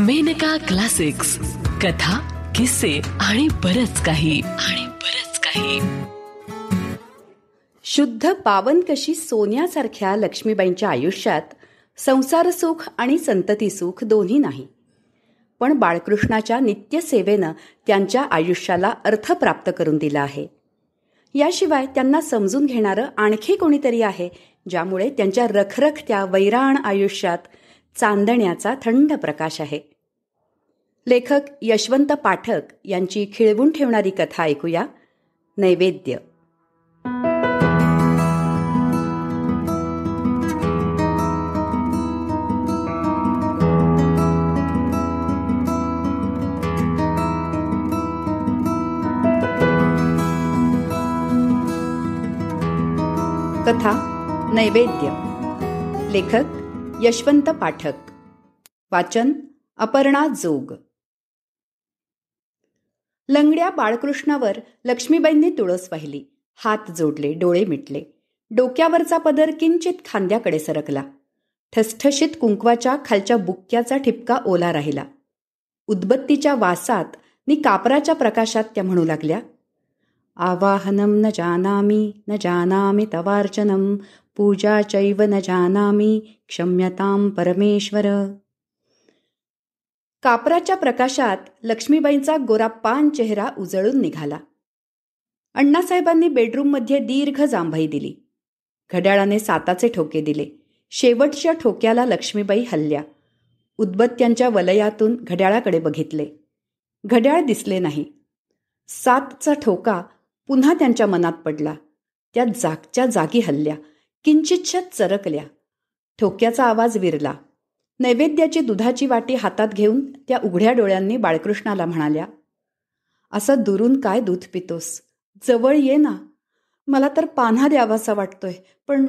Maneka classics कथा किस्से आणि बरच काही. आणि बरच काही. शुद्ध पावन कशी सोन्यासारख्या लक्ष्मीबाईंच्या आयुष्यात संसार सुख आणि संतती सुख दोन्ही नाही. पण बाळकृष्णाच्या नित्यसेवेनं त्यांच्या आयुष्याला अर्थ प्राप्त करून दिला आहे. याशिवाय त्यांना समजून घेणारं आणखी कोणीतरी आहे ज्यामुळे त्यांच्या रखरखत्या वैराण आयुष्यात चांदण्याचा थंड प्रकाश आहे. लेखक यशवंत पाठक यांची खिळवून ठेवणारी कथा ऐकूया. नैवेद्य. कथा नैवेद्य. लेखक यशवंत पाठक. वाचन अपर्णा जोग. लंगड्या बाळकृष्णावर लक्ष्मीबाईंनी तुळस वाहिली. हात जोडले डोळे मिटले. डोक्यावरचा पदर किंचित खांद्याकडे सरकला. ठसठशीत कुंकवाच्या खालच्या बुक्क्याचा ठिपका ओला राहिला. उदबत्तीच्या वासात नि कापराच्या प्रकाशात त्या म्हणू लागल्या. आवाहनम न जानामी न जानामी तवार्चनम पूजा चैव न जानामी क्षम्यताम परमेश्वर। कापराच्या प्रकाशात लक्ष्मीबाईंचा गोरा पान चेहरा उजळून निघाला. अण्णासाहेबांनी बेडरूममध्ये दीर्घ जांभई दिली. घड्याळाने साताचे ठोके दिले. शेवटच्या ठोक्याला लक्ष्मीबाई हल्ल्या. उदबत्त्यांच्या वलयातून घड्याळाकडे बघितले. घड्याळ दिसले नाही. सातचा ठोका पुन्हा त्यांच्या मनात पडला. त्या जागच्या जागी हल्ल्या. किंचितशा चरकल्या. ठोक्याचा आवाज विरला. नैवेद्याची दुधाची वाटी हातात घेऊन त्या उघड्या डोळ्यांनी बाळकृष्णाला म्हणाल्या असं दुरून काय दूध पितोस? जवळ ये ना. मला तर पान्हा द्यावासा वाटतोय पण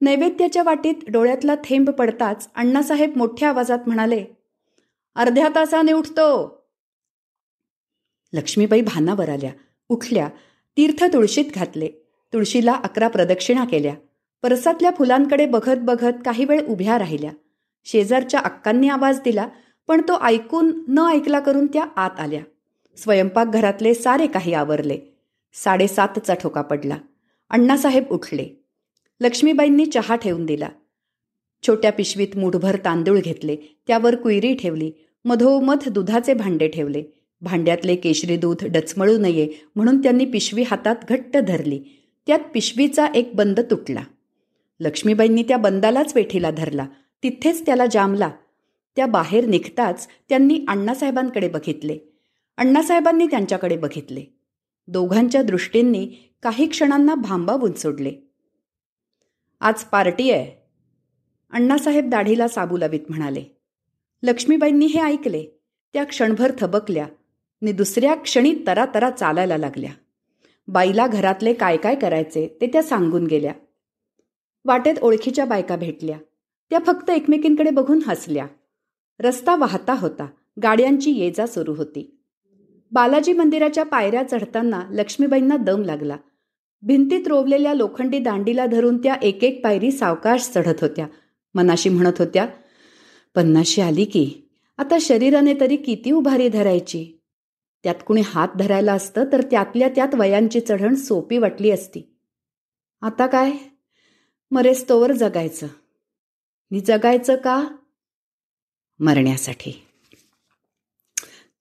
नैवेद्याच्या वाटीत डोळ्यातला थेंब पडताच अण्णासाहेब मोठ्या आवाजात म्हणाले अर्ध्या तासाने उठतो. लक्ष्मीबाई भानावर आल्या. उठल्या तीर्थ तुळशीत घातले. तुळशीला अकरा प्रदक्षिणा केल्या. परसातल्या फुलांकडे बघत बघत काही वेळ उभ्या राहिल्या. शेजारच्या अक्कांनी आवाज दिला पण तो ऐकून न ऐकला करून त्या आत आल्या. स्वयंपाकघरातले सारे काही आवरले. साडेसातचा ठोका पडला. अण्णासाहेब उठले. लक्ष्मीबाईंनी चहा ठेवून दिला. छोट्या पिशवीत मुठभर तांदूळ घेतले. त्यावर कुयरी ठेवली. मधोमध दुधाचे भांडे ठेवले. भांड्यातले केशरी दूध डचमळू नये म्हणून त्यांनी पिशवी हातात घट्ट धरली. त्यात पिशवीचा एक बंद तुटला. लक्ष्मीबाईंनी त्या बंदालाच वेठीला धरला. तिथेच त्याला जामला. त्या बाहेर निघताच त्यांनी अण्णासाहेबांकडे बघितले. अण्णासाहेबांनी त्यांच्याकडे बघितले. दोघांच्या दृष्टींनी काही क्षणांना भांबावून सोडले आज पार्टी आहे अण्णासाहेब दाढीला साबू लावीत म्हणाले. लक्ष्मीबाईंनी हे ऐकले. त्या क्षणभर थबकल्या. आणि दुसऱ्या क्षणी तरातरा चालायला लागल्या. बाईला घरातले काय काय करायचे ते त्या सांगून गेल्या. वाटेत ओळखीच्या बायका भेटल्या. त्या फक्त एकमेकींकडे बघून हसल्या. रस्ता वाहता होता. गाड्यांची ये जा सुरू होती. बालाजी मंदिराच्या पायऱ्या चढताना लक्ष्मीबाईंना दम लागला. भिंतीत रोवलेल्या लोखंडी दांडीला धरून त्या एक एक पायरी सावकाश चढत होत्या. मनाशी म्हणत होत्या पन्नाशी आली की. आता शरीराने तरी किती उभारी धरायची? त्यात कुणी हात धरायला असतं तर त्यातल्या त्यात वयांची चढण सोपी वाटली असती. आता काय? मरेस्तोवर जगायचं. नि जगायचं का? मरण्यासाठी.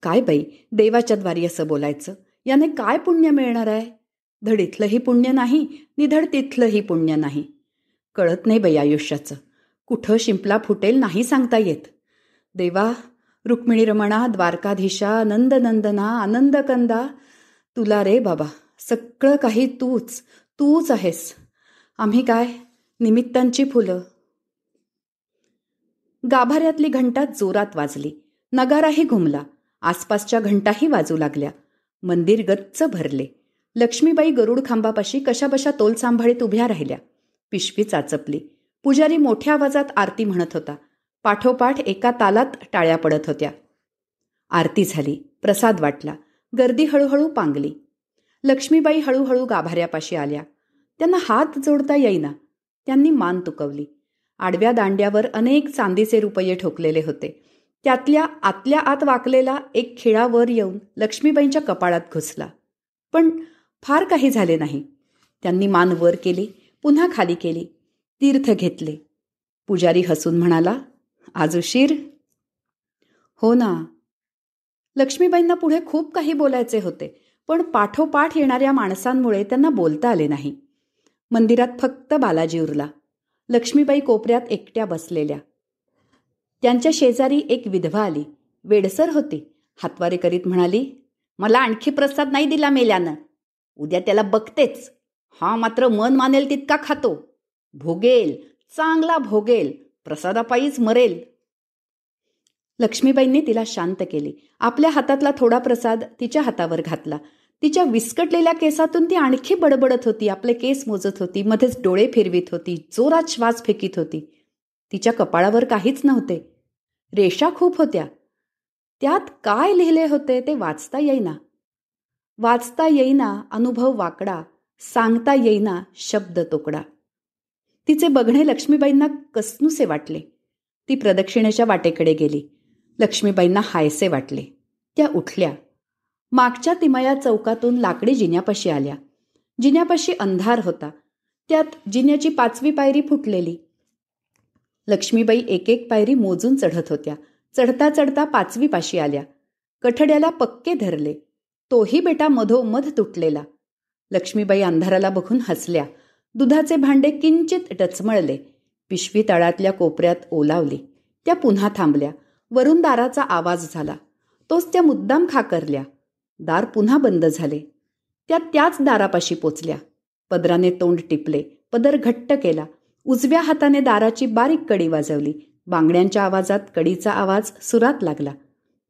काय बाई देवाच्या द्वारी असं बोलायचं? याने काय पुण्य मिळणार आहे? धड इथलंही पुण्य नाही निधड तिथलंही पुण्य नाही. कळत नाही बाई आयुष्याचं. कुठं शिंपला फुटेल नाही सांगता येत. देवा रुक्मिणी रमणा द्वारकाधीशा नंदनंदना आनंदकंदा तुला रे बाबा सगळं काही तूच तूच आहेस आम्ही काय निमित्तांची फुलं गाभाऱ्यातली घंटा जोरात वाजली नगाराही घुमला आसपासच्या घंटाही वाजू लागल्या मंदिर गच्च भरले लक्ष्मीबाई गरुड खांबापाशी कशाबशा तोल सांभाळीत उभ्या राहिल्या पिशवी चाचपली पुजारी मोठ्या आवाजात आरती म्हणत होता पाठोपाठ एका तालात टाळ्या पडत होत्या. आरती झाली प्रसाद वाटला गर्दी हळूहळू पांगली. लक्ष्मीबाई हळूहळू गाभाऱ्यापाशी आल्या. त्यांना हात जोडता येईना त्यांनी मान तुकवली. आडव्या दांड्यावर अनेक चांदीचे रुपये ठोकलेले होते. त्यातल्या आतल्या आत वाकलेला एक खिळा वर येऊन लक्ष्मीबाईंच्या कपाळात घुसला. पण फार काही झाले नाही. त्यांनी मान वर केली पुन्हा खाली केली तीर्थ घेतले. पुजारी हसून म्हणाला आज उशीर हो ना. लक्ष्मीबाईंना पुढे खूप काही बोलायचे होते पण पाठोपाठ येणाऱ्या माणसांमुळे त्यांना बोलता आले नाही. मंदिरात फक्त बालाजी उरला. लक्ष्मीबाई कोपऱ्यात एकट्या बसलेल्या. त्यांच्या शेजारी एक विधवा आली. वेडसर होती. हातवारे करीत म्हणाली मला आणखी प्रसाद नाही दिला मेल्यानं. उद्या त्याला बघतेच. हा मात्र मन मानेल तितका खातो. भोगेल चांगला भोगेल. प्रसादापायीच मरेल. लक्ष्मीबाईंनी तिला शांत केली. आपल्या हातातला थोडा प्रसाद तिच्या हातावर घातला. तिच्या विस्कटलेल्या केसातून ती आणखी बडबडत होती. आपले केस मोजत होती. मध्येच डोळे फिरवीत होती. जोरात श्वास फेकीत होती. तिच्या कपाळावर काहीच नव्हते. रेषा खूप होत्या. त्यात काय लिहिले होते ते वाचता येईना. वाचता येईना अनुभव वाकडा. सांगता येईना शब्द तोकडा. तिचे बघणे लक्ष्मीबाईंना कसनुसे वाटले. ती प्रदक्षिणेच्या वाटेकडे गेली. लक्ष्मीबाईंना हायसे वाटले. त्या उठल्या. मागच्या तिमया चौकातून लाकडी जिन्यापाशी आल्या. जिन्यापाशी अंधार होता. त्यात जिन्याची पाचवी पायरी फुटलेली. लक्ष्मीबाई एक एक पायरी मोजून चढत होत्या. चढता चढता पाचवी पाशी आल्या. कठड्याला पक्के धरले. तोही बेटा मधोमध तुटलेला. लक्ष्मीबाई अंधाराला बघून हसल्या. दुधाचे भांडे किंचित टचमळले. पिशवी तळातल्या कोपऱ्यात ओलावली. त्या पुन्हा थांबल्या. वरून दाराचा आवाज झाला. तोच त्या मुद्दाम खाकरल्या. दार पुन्हा बंद झाले. त्या त्याच दारापाशी पोचल्या. पदराने तोंड टिपले. पदर घट्ट केला. उजव्या हाताने दाराची बारीक कडी वाजवली. बांगड्यांच्या आवाजात कडीचा आवाज सुरात लागला.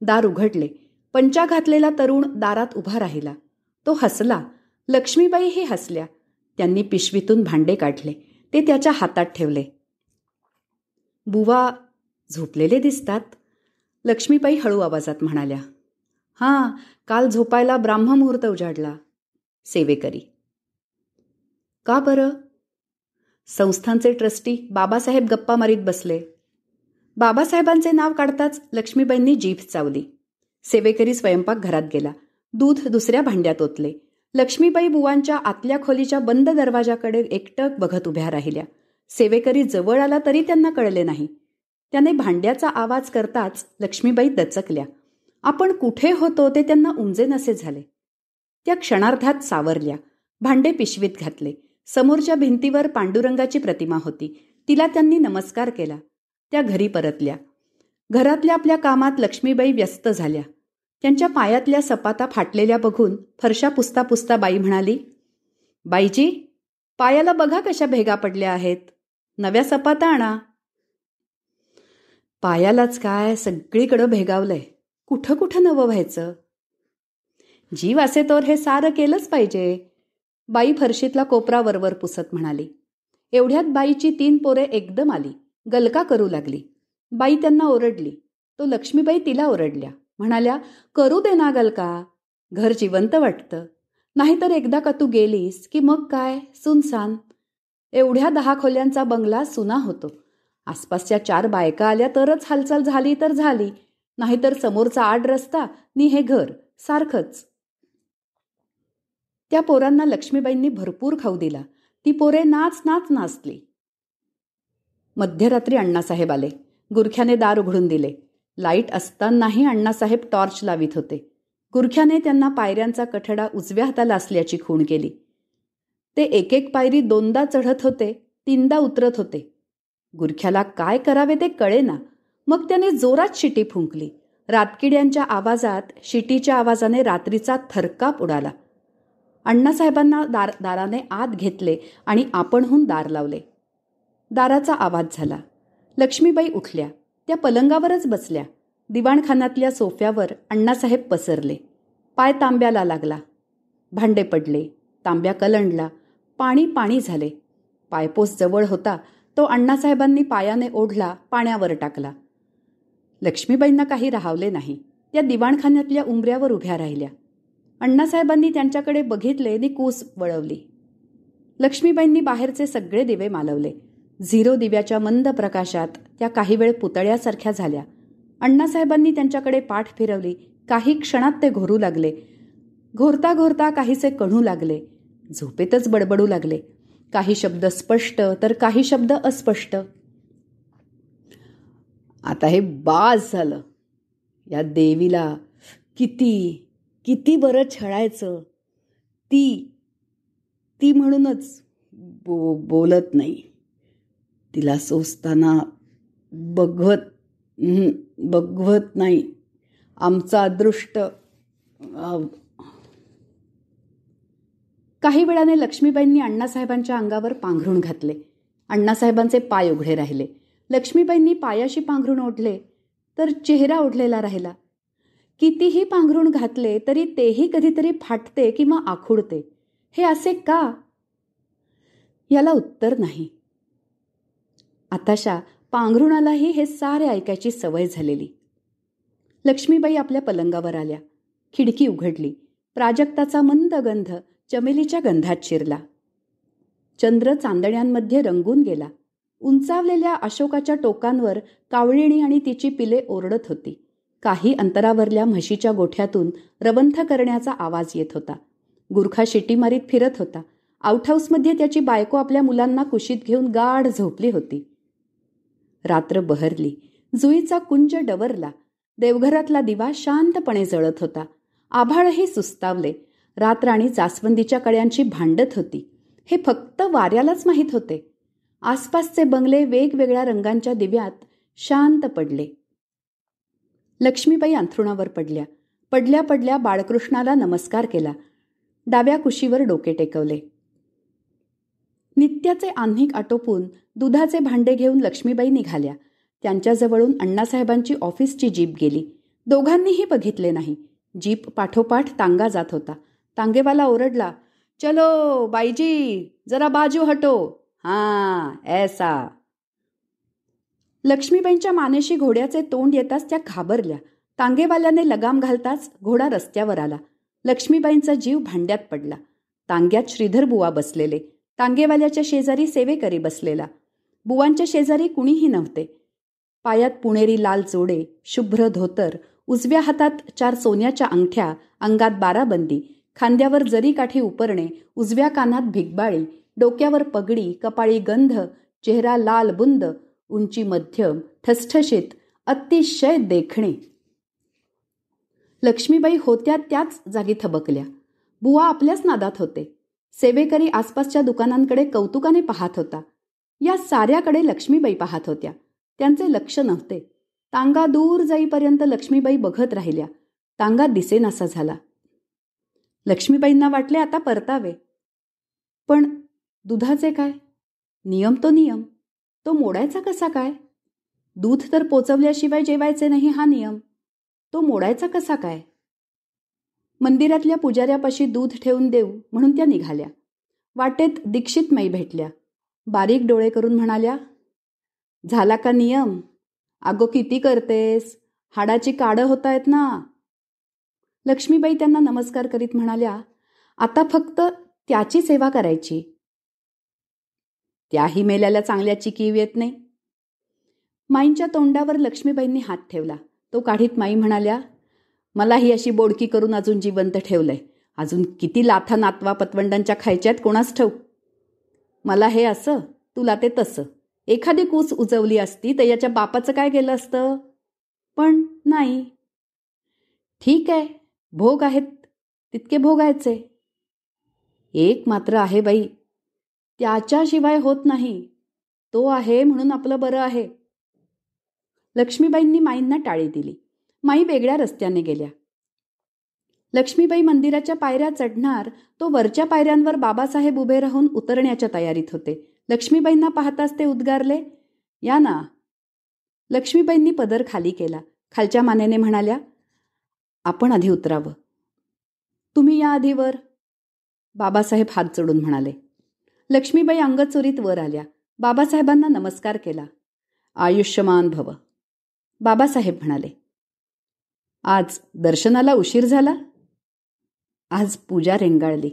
दार उघडले. पंचा घातलेला तरुण दारात उभा राहिला. तो हसला. लक्ष्मीबाईही हसल्या. त्यांनी पिशवीतून भांडे काढले. ते त्याच्या हातात ठेवले. बुवा झोपलेले दिसतात? लक्ष्मीबाई हळू आवाजात म्हणाल्या. हां काल झोपायला ब्राह्ममुहूर्त उजाडला. सेवेकरी. का बरं? संस्थांचे ट्रस्टी बाबासाहेब गप्पा मारीत बसले. बाबासाहेबांचे नाव काढताच लक्ष्मीबाईंनी जीभ चावली. सेवेकरी स्वयंपाक घरात गेला. दूध दुसऱ्या भांड्यात ओतले. लक्ष्मीबाई बुवांच्या आतल्या खोलीच्या बंद दरवाजाकडे एकटक बघत उभ्या राहिल्या. सेवेकरी जवळ आला तरी त्यांना कळले नाही. त्याने भांड्याचा आवाज करताच लक्ष्मीबाई दचकल्या. आपण कुठे होतो ते त्यांना उमजे नसे झाले. त्या क्षणार्धात सावरल्या. भांडे पिशवीत घातले. समोरच्या भिंतीवर पांडुरंगाची प्रतिमा होती. तिला त्यांनी नमस्कार केला. त्या घरी परतल्या. घरातल्या आपल्या कामात लक्ष्मीबाई व्यस्त झाल्या. त्यांच्या पायातल्या सपाता फाटलेल्या बघून फरशा पुसता पुसता बाई म्हणाली बाईजी पायाला बघा कशा भेगा पडल्या आहेत. नव्या सपाता आणा. पायालाच काय सगळीकडं भेगावलंय. कुठं कुठं नवं व्हायचं? जीव असे तर हे सारं केलंच पाहिजे. बाई फरशीतला कोपरा वरवर पुसत म्हणाली. एवढ्यात बाईची तीन पोरे एकदम आली. गलका करू लागली. बाई त्यांना ओरडली. तो लक्ष्मीबाई तिला ओरडल्या. म्हणाल्या करू दे ना गलका घर जिवंत वाटतं. नाहीतर एकदा का तू गेलीस की मग काय? सुनसान. एवढ्या दहा खोल्यांचा बंगला सुना होतो. आसपासच्या चार बायका आल्या तरच हालचाल झाली तर झाली. नाहीतर समोरचा आड रस्ता नि हे घर सारखंच. त्या पोरांना लक्ष्मीबाईंनी भरपूर खाऊ दिला. ती पोरे नाच नाच नाचली. मध्यरात्री अण्णासाहेब आले. गुरख्याने दार उघडून दिले. लाइट असतानाही अण्णासाहेब टॉर्च लावित होते. गुरख्याने त्यांना पायऱ्यांचा कठडा उजव्या हाताला असल्याची खूण केली. ते एक एक पायरी दोनदा चढत होते तीनदा उतरत होते. गुरख्याला काय करावे ते कळेना. मग त्याने जोरात शिटी फुंकली. रातकिड्यांच्या आवाजात शिटीच्या आवाजाने रात्रीचा थरकाप उडाला. अण्णासाहेबांना दार दाराने आत घेतले आणि आपणहून दार लावले. दाराचा आवाज झाला. लक्ष्मीबाई उठल्या. त्या पलंगावरच बसल्या. दिवाणखानातल्या सोफ्यावर अण्णासाहेब पसरले. पाय तांब्याला लागला. भांडे पडले. तांब्या कलंडला. पाणी पाणी झाले. पायपोस जवळ होता. तो अण्णासाहेबांनी पायाने ओढला पाण्यावर टाकला. लक्ष्मीबाईंना काही राहावले नाही. त्या दिवाणखान्यातल्या उंबऱ्यावर उभ्या राहिल्या. अण्णासाहेबांनी त्यांच्याकडे बघितले आणि कूस वळवली. लक्ष्मीबाईंनी बाहेरचे सगळे दिवे मालवले. झिरो दिव्याच्या मंद प्रकाशात त्या काही वेळ पुतळ्यासारख्या झाल्या. अण्णासाहेबांनी त्यांच्याकडे पाठ फिरवली. काही क्षणात ते घोरू लागले. घोरता घोरता काहीसे कणू लागले. झोपेतच बडबडू लागले. काही शब्द स्पष्ट तर काही शब्द अस्पष्ट. आता हे बाज झालं. या देवीला किती किती बरं छळायचं. ती ती म्हणूनच बो बोलत नाही. तिला सोसताना बघवत बघवत नाही. आमचा अदृष्ट काही वेळाने लक्ष्मीबाईंनी अण्णासाहेबांच्या अंगावर पांघरून घातले. अण्णासाहेबांचे पाय उघडे राहिले. लक्ष्मीबाईंनी पायाशी पांघरून ओढले तर चेहरा ओढलेला राहिला. कितीही पांघरून घातले तरी तेही कधीतरी फाटते किंवा आखुडते. हे असे का? याला उत्तर नाही. आताशा पांघरुणालाही हे सारे ऐकायची सवय झालेली. लक्ष्मीबाई आपल्या पलंगावर आल्या. खिडकी उघडली. प्राजक्ताचा मंद गंध चमेलीच्या गंधात शिरला. चंद्र चांदण्यांमध्ये रंगून गेला. उंचावलेल्या अशोकाच्या टोकांवर कावळिणी आणि तिची पिले ओरडत होती. काही अंतरावरल्या म्हशीच्या गोठ्यातून रवंथ करण्याचा आवाज येत होता. गुरखा शिटी मारीत फिरत होता. आउटहाऊसमध्ये त्याची बायको आपल्या मुलांना कुशीत घेऊन गाढ झोपली होती. रात्र बहरली. जुईचा कुंज डवरला. देवघरातला दिवा शांतपणे जळत होता. आभाळही सुस्तावले. रात्र जास्वंदीच्या कळ्यांची भांडत होती. हे फक्त वाऱ्यालाच माहीत होते. आसपासचे बंगले वेगवेगळ्या रंगांच्या दिव्यात शांत पडले. लक्ष्मीबाई अंथरुणावर पडल्या. पडल्या पडल्या बाळकृष्णाला नमस्कार केला. डाव्या कुशीवर डोके टेकवले. नित्याचे आन्हिक आटोपून दुधाचे भांडे घेऊन लक्ष्मीबाई निघाल्या. त्यांच्याजवळून अण्णासाहेबांची ऑफिसची जीप गेली. दोघांनीही बघितले नाही. जीप पाठोपाठ तांगा जात होता. तांगेवाला ओरडला चलो बाईजी जरा बाजू हटो. हा ऐसा. लक्ष्मीबाईंच्या मानेशी घोड्याचे तोंड येताच त्या घाबरल्या. तांगेवाल्याने लगाम घालताच घोडा रस्त्यावर आला. लक्ष्मीबाईंचा जीव भांड्यात पडला. तांग्यात श्रीधर बुवा बसलेले. तांगेवाल्याच्या शेजारी सेवेकरी बसलेला. बुवांच्या शेजारी कुणीही नव्हते. पायात पुणेरी लाल जोडे शुभ्र धोतर उजव्या हातात चार सोन्याच्या अंगठ्या अंगात बाराबंदी खांद्यावर जरी काठी उपरणे उजव्या कानात भिगबाळी डोक्यावर पगडी कपाळी गंध चेहरा लाल बुंद उंची मध्यम ठसठशीत अतिशय देखणे. लक्ष्मीबाई होत्या त्याच जागी थबकल्या. बुवा आपल्याच नादात होते. सेवेकरी आसपासच्या दुकानांकडे कौतुकाने पाहत होता. या साऱ्याकडे लक्ष्मीबाई पाहत होत्या. त्यांचे लक्ष नव्हते. तांगा दूर जाईपर्यंत लक्ष्मीबाई बघत राहिल्या. तांगा दिसेनासा झाला. लक्ष्मीबाईंना वाटले आता परतावे. पण दुधाचे काय? नियम तो नियम. तो मोडायचा कसा काय? दूध तर पोचवल्याशिवाय जेवायचे नाही हा नियम. तो मोडायचा कसा काय? मंदिरातल्या पुजाऱ्यापाशी दूध ठेवून देऊ म्हणून त्या निघाल्या. वाटेत दीक्षितमाई भेटल्या. बारीक डोळे करून म्हणाल्या झाला का नियम? अगो किती करतेस? हाडाची काडं होत आहेत ना. लक्ष्मीबाई त्यांना नमस्कार करीत म्हणाल्या आता फक्त त्याची सेवा करायची. त्याही मेल्याला चांगल्या चिकीव येत नाही. माईंच्या तोंडावर लक्ष्मीबाईंनी हात ठेवला. तो काढीत माई म्हणाल्या मला ही अशी बोडकी करून अजून जिवंत ठेवलंय. अजून किती लाथा नातवा पतवंडांच्या खायच्यात कोणास ठेव मला हे असं तुला ते तसं. एखादी कूस उजवली असती तर याच्या बापाचं काय गेलं असतं? पण नाही. ठीक आहे भोग आहेत तितके भोगायचे. एक मात्र आहे बाई त्याच्याशिवाय होत नाही. तो आहे म्हणून आपलं बरं आहे. लक्ष्मीबाईंनी माईंना टाळी दिली. माई वेगळ्या रस्त्याने गेल्या. लक्ष्मीबाई मंदिराच्या पायऱ्या चढणार तो वरच्या पायऱ्यांवर बाबासाहेब उभे राहून उतरण्याच्या तयारीत होते. लक्ष्मीबाईंना पाहताच ते उद्गारले या ना. लक्ष्मीबाईंनी पदर खाली केला. खालच्या मानेने म्हणाल्या आपण आधी उतरावं. तुम्ही या आधीवर बाबासाहेब हात जोडून म्हणाले. लक्ष्मीबाई अंगचोरीत वर आल्या. बाबासाहेबांना नमस्कार केला. आयुष्यमान भव. बाबासाहेब म्हणाले आज दर्शनाला उशीर झाला? आज पूजा रेंगाळली.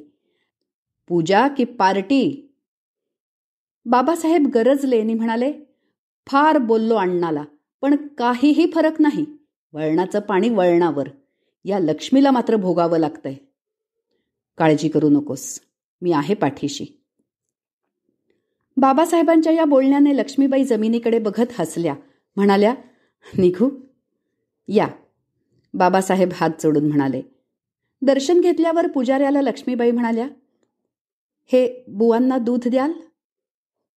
पूजा की पार्टी? बाबासाहेब गरजले आणि म्हणाले फार बोललो अण्णाला पण काहीही फरक नाही. वळणाचं पाणी वळणावर. या लक्ष्मीला मात्र भोगावं लागतंय. काळजी करू नकोस. मी आहे पाठीशी. बाबासाहेबांच्या या बोलण्याने लक्ष्मीबाई जमिनीकडे बघत हसल्या. म्हणाल्या निघू. या. बाबासाहेब हात जोडून म्हणाले दर्शन घेतल्यावर पुजाऱ्याला लक्ष्मीबाई म्हणाल्या हे बुवांना दूध द्याल?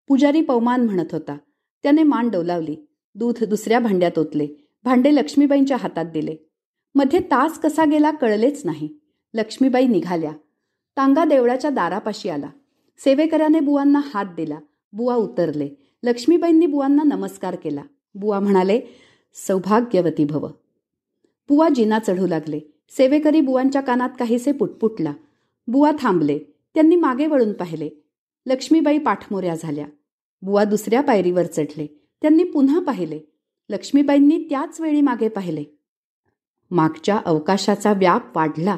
पुजारी पवमान म्हणत होता. त्याने मान डोलावली. दूध दुसऱ्या भांड्यात ओतले. भांडे लक्ष्मीबाईंच्या हातात दिले. मध्ये तास कसा गेला कळलेच नाही. लक्ष्मीबाई निघाल्या. तांगा देवळाच्या दारापाशी आला. सेवेकराने बुवांना हात दिला. बुवा उतरले. लक्ष्मीबाईंनी बुवांना नमस्कार केला. बुवा म्हणाले सौभाग्यवती भव. बुवा जिना चढू लागले. सेवेकरी बुवांच्या कानात काहीसे पुटपुटला बुवा थांबले. त्यांनी मागे वळून पाहिले. लक्ष्मीबाई पाठमोऱ्या झाल्या. बुवा दुसऱ्या पायरीवर चढले. त्यांनी पुन्हा पाहिले. लक्ष्मीबाईंनी त्याच वेळी मागे पाहिले. मागच्या अवकाशाचा व्याप वाढला.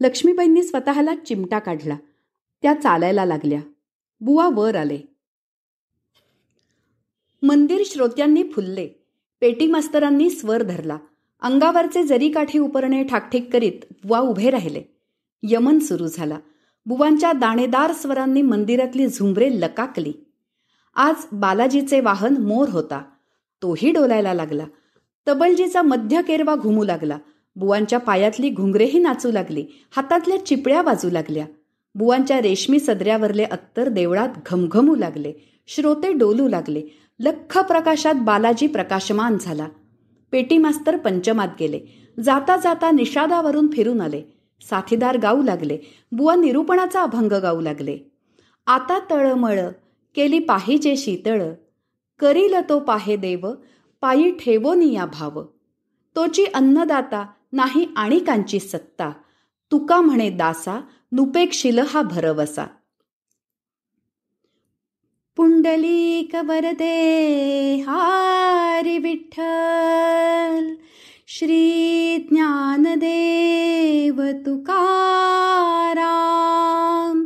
लक्ष्मीबाईंनी स्वतःला चिमटा काढला. त्या चालायला लागल्या. बुवा वर आले. मंदिर श्रोत्यांनी फुलले. पेटी मास्तरांनी स्वर धरला. अंगावरचे जरीकाठी उपरणे ठाकठीक करीत बुवा उभे राहिले. यमन सुरू झाला. बुवांच्या दाणेदार स्वरांनी मंदिरातली झुंबरे लकाकली. आज बालाजीचे वाहन मोर होता. तोही डोलायला लागला. तबलजीचा मध्य केरवा घुमू लागला. बुवांच्या पायातली घुंगरेही नाचू लागली. हातातल्या चिपळ्या वाजू लागल्या. बुवांच्या रेशमी सदऱ्यावरले अत्तर देवळात घमघमू लागले. श्रोते डोलू लागले. लख्ख प्रकाशात बालाजी प्रकाशमान झाला. पेटी मास्तर पंचमात गेले. जाता जाता निषादावरून फिरून आले. साथीदार गाऊ लागले. बुवा निरूपणाचा अभंग गाऊ लागले. आता तळमळ केली पाहिजे शीतळ. करील तो पाहे देव पायी ठेवोनी या भाव. तोची अन्नदाता नाही आणि कांची सत्ता. तुका म्हणे दासा नुपेक्षिल हा भरवसा. पुंडलीक वरदे हारी विठ्ठल। श्री ज्ञानदेव तुकाराम।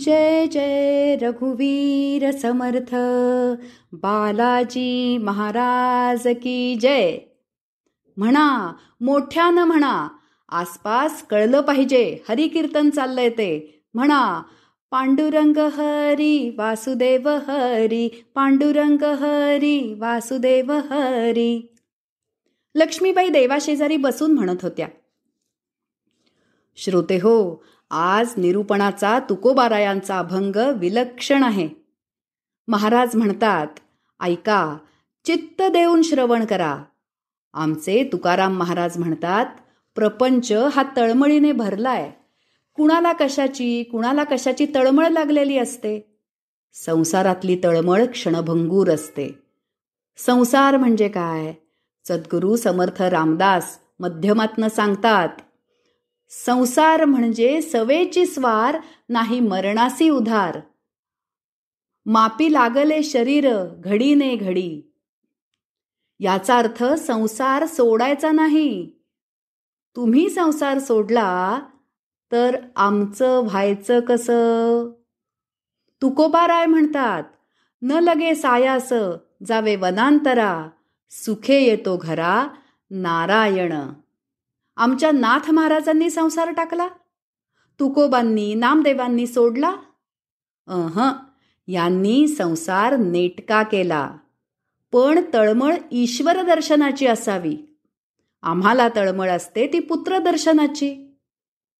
जय जय रघुवीर समर्थ। बालाजी महाराज की जय। म्हणा मोठ्यानं म्हणा आसपास कळलं पाहिजे हरिकीर्तन चाललंय ते. म्हणा पांडुरंग हरी वासुदेव हरी पांडुरंग हरी वासुदेव हरी लक्ष्मीबाई देवाशेजारी बसून म्हणत होत्या श्रोते हो आज निरूपणाचा तुकोबारायांचा अभंग विलक्षण आहे. महाराज म्हणतात ऐका चित्त देऊन श्रवण करा. आमचे तुकाराम महाराज म्हणतात प्रपंच हा तळमळीने भरलाय. कुणाला कशाची कुणाला कशाची तळमळ लागलेली असते? संसारातली तळमळ क्षणभंगूर असते. संसार म्हणजे काय? सद्गुरू समर्थ रामदास मध्यमातनं सांगतात संसार म्हणजे सवेची स्वार नाही मरणासी उधार. मापी लागले शरीर घडीने घडी. याचा अर्थ संसार सोडायचा नाही. तुम्ही संसार सोडला तर आमचं व्हायचं कसं? तुकोबाराय म्हणतात न लगे सायास जावे वनांतरा सुखे येतो घरा नारायण. आमच्या नाथ महाराजांनी संसार टाकला? तुकोबांनी नामदेवांनी सोडला? अह यांनी संसार नेटका केला. पण तळमळ ईश्वर दर्शनाची असावी. आम्हाला तळमळ असते ती पुत्रदर्शनाची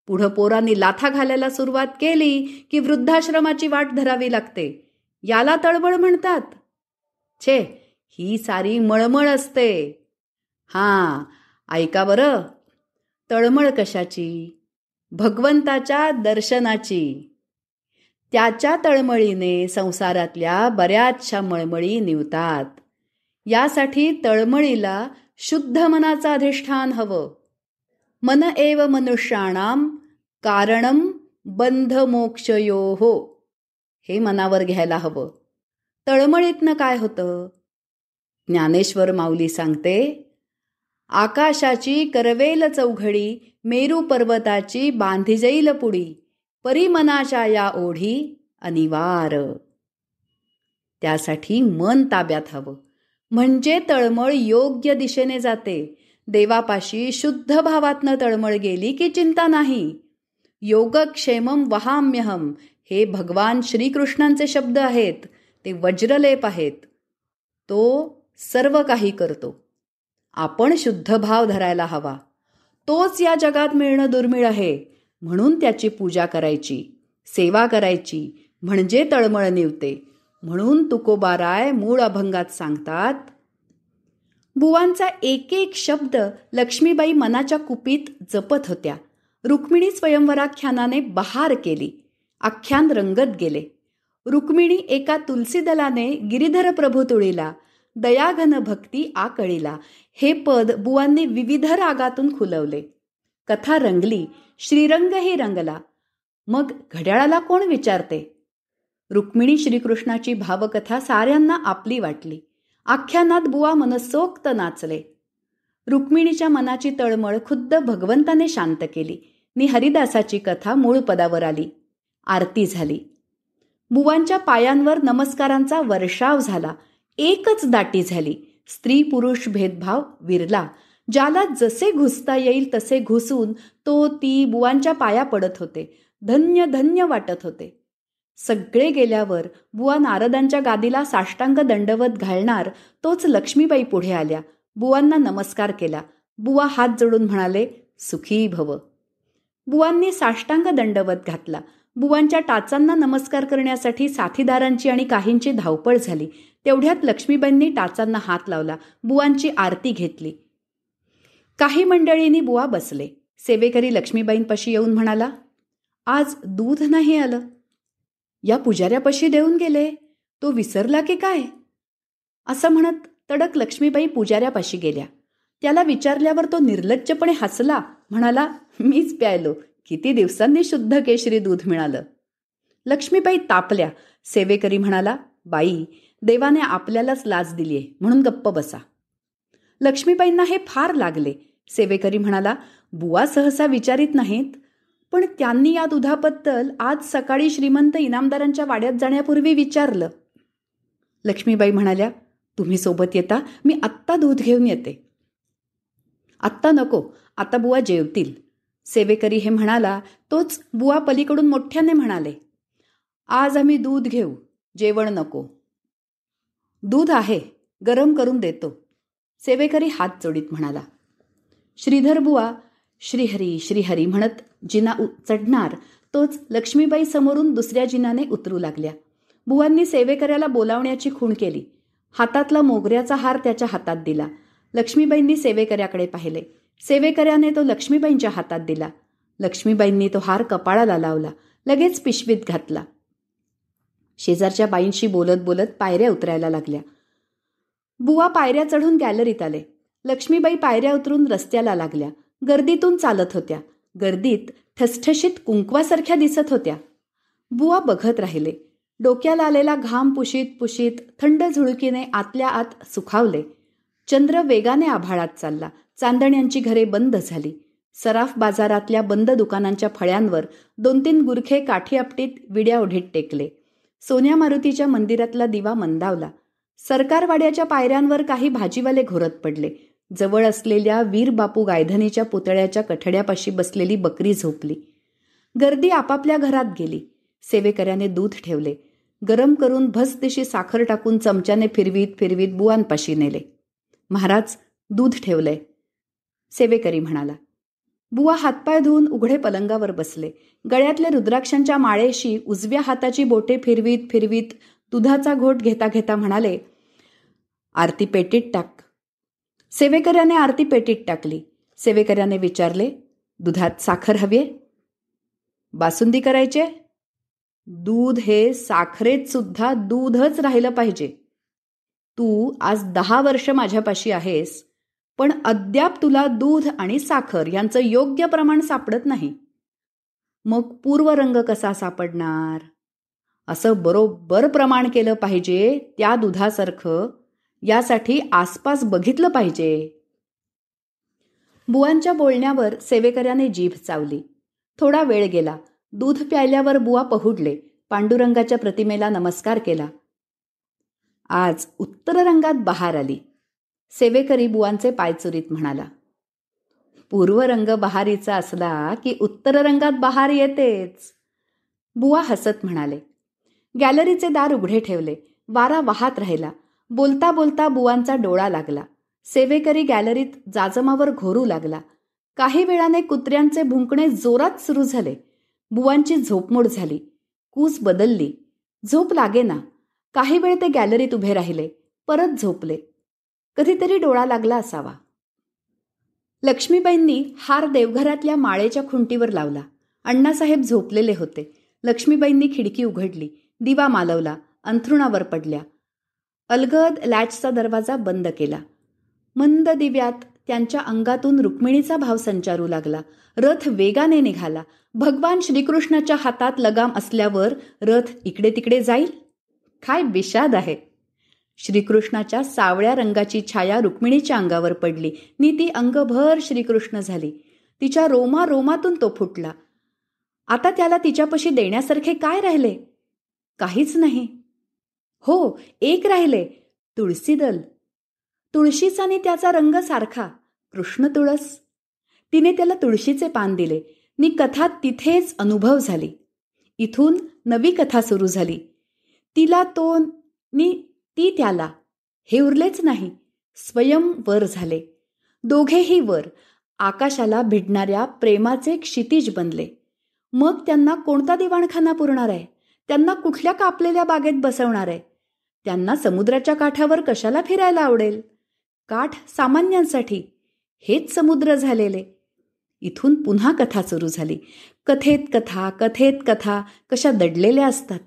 पुढं पोरांनी लाथा घालायला सुरुवात केली की वृद्धाश्रमाची वाट धरावी लागते. याला तळमळ म्हणतात. छे ही सारी मळमळ असते. हां ऐका बरं. तळमळ कशाची? भगवंताच्या दर्शनाची. त्याच्या तळमळीने संसारातल्या बऱ्याचशा मळमळी निवतात. यासाठी तळमळीला शुद्ध मनाचं अधिष्ठान हवं. मन एव मनुष्याणाम कारणम बंध मोक्षयो हो हे मनावर घ्यायला हवं. तळमळीतनं काय होतं? ज्ञानेश्वर माऊली सांगते आकाशाची करवेल चौघडी मेरू पर्वताची बांधी जाईल पुडी परिमनाच्या या ओढी अनिवार. त्यासाठी मन ताब्यात हवं. म्हणजे तळमळ योग्य दिशेने जाते देवापाशी शुद्ध भावातनं तळमळ गेली की चिंता नाही. योगक्षेमम वहाम्यहम हे भगवान श्रीकृष्णांचे शब्द आहेत. ते वज्रलेप आहेत. तो सर्व काही करतो. आपण शुद्ध भाव धरायला हवा. तोच या जगात मिळणं दुर्मिळ आहे. म्हणून त्याची पूजा करायची. सेवा करायची. म्हणजे तळमळ निवते. म्हणून तुकोबाराय मूळ अभंगात सांगतात बुवांचा एक एक शब्द लक्ष्मीबाई मनाच्या कुपीत जपत होत्या. रुक्मिणी स्वयंवराख्यानाने बहार केली. आख्यान रंगत गेले. रुक्मिणी एका तुलसीदलाने गिरिधर प्रभू तुळीला दयाघन भक्ती आकळीला हे पद बुवांनी विविध रागातून खुलवले. कथा रंगली श्रीरंगही रंगला. मग घड्याळाला कोण विचारते? रुक्मिणी श्रीकृष्णाची भावकथा साऱ्यांना आपली वाटली. आख्यानात बुवा मनसोक्त नाचले. रुक्मिणीच्या मनाची तळमळ खुद्द भगवंताने शांत केली. नि हरिदासाची कथा मूळ पदावर आली. आरती झाली. बुवांच्या पायांवर नमस्कारांचा वर्षाव झाला. एकच दाटी झाली. स्त्री पुरुष भेदभाव विरला. ज्याला जसे घुसता येईल तसे घुसून तो ती बुवांच्या पाया पडत होते. धन्य धन्य वाटत होते. सगळे गेल्यावर बुवा नारदांच्या गादीला साष्टांग दंडवत घालणार तोच लक्ष्मीबाई पुढे आल्या. बुवांना नमस्कार केला. बुवा हात जोडून म्हणाले सुखी भव. बुवांनी साष्टांग दंडवत घातला. बुवांच्या टाचांना नमस्कार करण्यासाठी साथीदारांची आणि काहींची धावपळ झाली. तेवढ्यात लक्ष्मीबाईंनी टाचांना हात लावला. बुवांची आरती घेतली. काही मंडळींनी बुवा बसले. सेवेकरी लक्ष्मीबाईंपाशी येऊन म्हणाला आज दूध नाही आलं. या पुजाऱ्यापाशी देऊन गेले. तो विसरला की काय? असं म्हणत तडक लक्ष्मीबाई पुजाऱ्यापाशी गेल्या. त्याला विचारल्यावर तो निर्लज्जपणे हसला. म्हणाला मीच प्यायलो. किती दिवसांनी शुद्ध केशरी दूध मिळालं. लक्ष्मीबाई तापल्या. सेवेकरी म्हणाला बाई देवाने आपल्यालाच लाज दिलीये. म्हणून गप्प बसा. लक्ष्मीबाईंना हे फार लागले. सेवेकरी म्हणाला बुवा सहसा विचारित नाहीत. पण त्यांनी या दुधाबद्दल आज सकाळी श्रीमंत इनामदारांच्या वाड्यात जाण्यापूर्वी विचारलं. लक्ष्मीबाई म्हणाल्या तुम्ही सोबत येता मी आत्ता दूध घेऊन येते. आत्ता नको आता बुवा जेवतील. सेवेकरी हे म्हणाला तोच बुवा पलीकडून मोठ्याने म्हणाले आज आम्ही दूध घेऊ जेवण नको. दूध आहे गरम करून देतो. सेवेकरी हात जोडीत म्हणाला श्रीधर बुवा श्रीहरी श्रीहरी म्हणत जिना उ चढणार. तोच लक्ष्मीबाई समोरून दुसऱ्या जिनाने उतरू लागल्या. बुवांनी सेवेकऱ्याला बोलावण्याची खूण केली. हातातला मोगऱ्याचा हार त्याच्या हातात दिला. लक्ष्मीबाईंनी सेवेकऱ्याकडे पाहिले. सेवेकऱ्याने तो लक्ष्मीबाईंच्या हातात दिला. लक्ष्मीबाईंनी तो हार कपाळाला लावला. लगेच पिशवीत घातला. शेजारच्या बाईंशी बोलत बोलत पायऱ्या उतरायला लागल्या. बुवा पायऱ्या चढून गॅलरीत आले. लक्ष्मीबाई पायऱ्या उतरून रस्त्याला लागल्या. गर्दीतून चालत होत्या. गर्दीत ठसठशीत कुंकवासारख्या दिसत होत्या. बुवा बघत राहिले. डोक्याला आलेला घाम पुशीत पुशीत थंड झुळकीने आतल्या आत सुखावले. चंद्र वेगाने आभाळात चालला. चांदण्यांची घरे बंद झाली. सराफ बाजारातल्या बंद दुकानांच्या फळ्यांवर दोन तीन गुरखे काठी आपटीत विड्या ओढीत टेकले. सोन्या मारुतीच्या मंदिरातला दिवा मंदावला. सरकारवाड्याच्या पायऱ्यांवर काही भाजीवाले घोरत पडले. जवळ असलेल्या वीर बापू गायधनीच्या पुतळ्याच्या कठड्यापाशी बसलेली बकरी झोपली. गर्दी आपापल्या घरात गेली. सेवेकऱ्याने दूध ठेवले. गरम करून भसदिशी साखर टाकून चमच्याने फिरवीत फिरवीत बुवांपाशी नेले. महाराज दूध ठेवलंय सेवेकरी म्हणाला बुवा हातपाय धुवून उघडे पलंगावर बसले. गळ्यातल्या रुद्राक्षांच्या माळेशी उजव्या हाताची बोटे फिरवीत फिरवीत दुधाचा घोट घेता घेता म्हणाले आरती पेटीत टाक. सेवेकऱ्याने आरती पेटीत टाकली. सेवेकऱ्याने विचारले दुधात साखर हवीये? बासुंदी करायचे? दूध हे साखरेत सुद्धा दूधच राहिलं पाहिजे. तू आज दहा वर्ष माझ्यापाशी आहेस पण अद्याप तुला दूध आणि साखर यांचं योग्य प्रमाण सापडत नाही. मग पूर्वरंग कसा सापडणार? असं बरोबर प्रमाण केलं पाहिजे त्या दुधासारखं यासाठी आसपास बघितलं पाहिजे. बुवांच्या बोलण्यावर सेवेकऱ्याने जीभ चावली. थोडा वेळ गेला. दूध प्यायल्यावर बुवा पहुडले. पांडुरंगाच्या प्रतिमेला नमस्कार केला. आज उत्तर रंगात बहार आली. सेवेकरी बुवांचे पायचुरीत म्हणाला. पूर्व रंग बहारीचा असला की उत्तर रंगात बहार येतेच. बुवा हसत म्हणाले. गॅलरीचे दार उघडे ठेवले. वारा वाहत राहिला. बोलता बोलता बुवांचा डोळा लागला. सेवेकरी गॅलरीत जाजमावर घोरू लागला. काही वेळाने कुत्र्यांचे भुंकणे जोरात सुरू झाले. बुवांची झोपमोड झाली. कूस बदलली. झोप लागेना. काही वेळ ते गॅलरीत उभे राहिले. परत झोपले. कधीतरी डोळा लागला असावा. लक्ष्मीबाईंनी हार देवघरातल्या माळेच्या खुंटीवर लावला. अण्णासाहेब झोपलेले होते. लक्ष्मीबाईंनी खिडकी उघडली. दिवा मालवला. अंथरुणावर पडल्या. अलगद लॅचचा दरवाजा बंद केला. मंद दिव्यात त्यांच्या अंगातून रुक्मिणीचा भाव संचारू लागला. रथ वेगाने निघाला. भगवान श्रीकृष्णाच्या हातात लगाम असल्यावर रथ इकडे तिकडे जाईल? काय विषाद आहे? श्रीकृष्णाच्या सावळ्या रंगाची छाया रुक्मिणीच्या अंगावर पडली. नि ती अंगभर श्रीकृष्ण झाली. तिच्या रोमा रोमातून तो फुटला. आता त्याला तिच्यापशी देण्यासारखे काय राहिले? काहीच नाही. हो एक राहिले तुळशीदल तुळशीचा आणि त्याचा रंग सारखा कृष्ण तुळस. तिने त्याला तुळशीचे पान दिले. नि कथा तिथेच अनुभव झाली. इथून नवी कथा सुरू झाली. तिला तो नि ती त्याला. हे उरलेच नाही स्वयं वर झाले. दोघेही वर आकाशाला भिडणाऱ्या प्रेमाचे क्षितिज बनले. मग त्यांना कोणता दिवाणखाना पुरणार आहे? त्यांना कुठल्या कापलेल्या बागेत बसवणार आहे? त्यांना समुद्राच्या काठावर कशाला फिरायला आवडेल? काठ सामान्यांसाठी हेच समुद्र झालेले. इथून पुन्हा कथा सुरू झाली. कथेत कथा कथेत कथा कशा दडलेल्या असतात.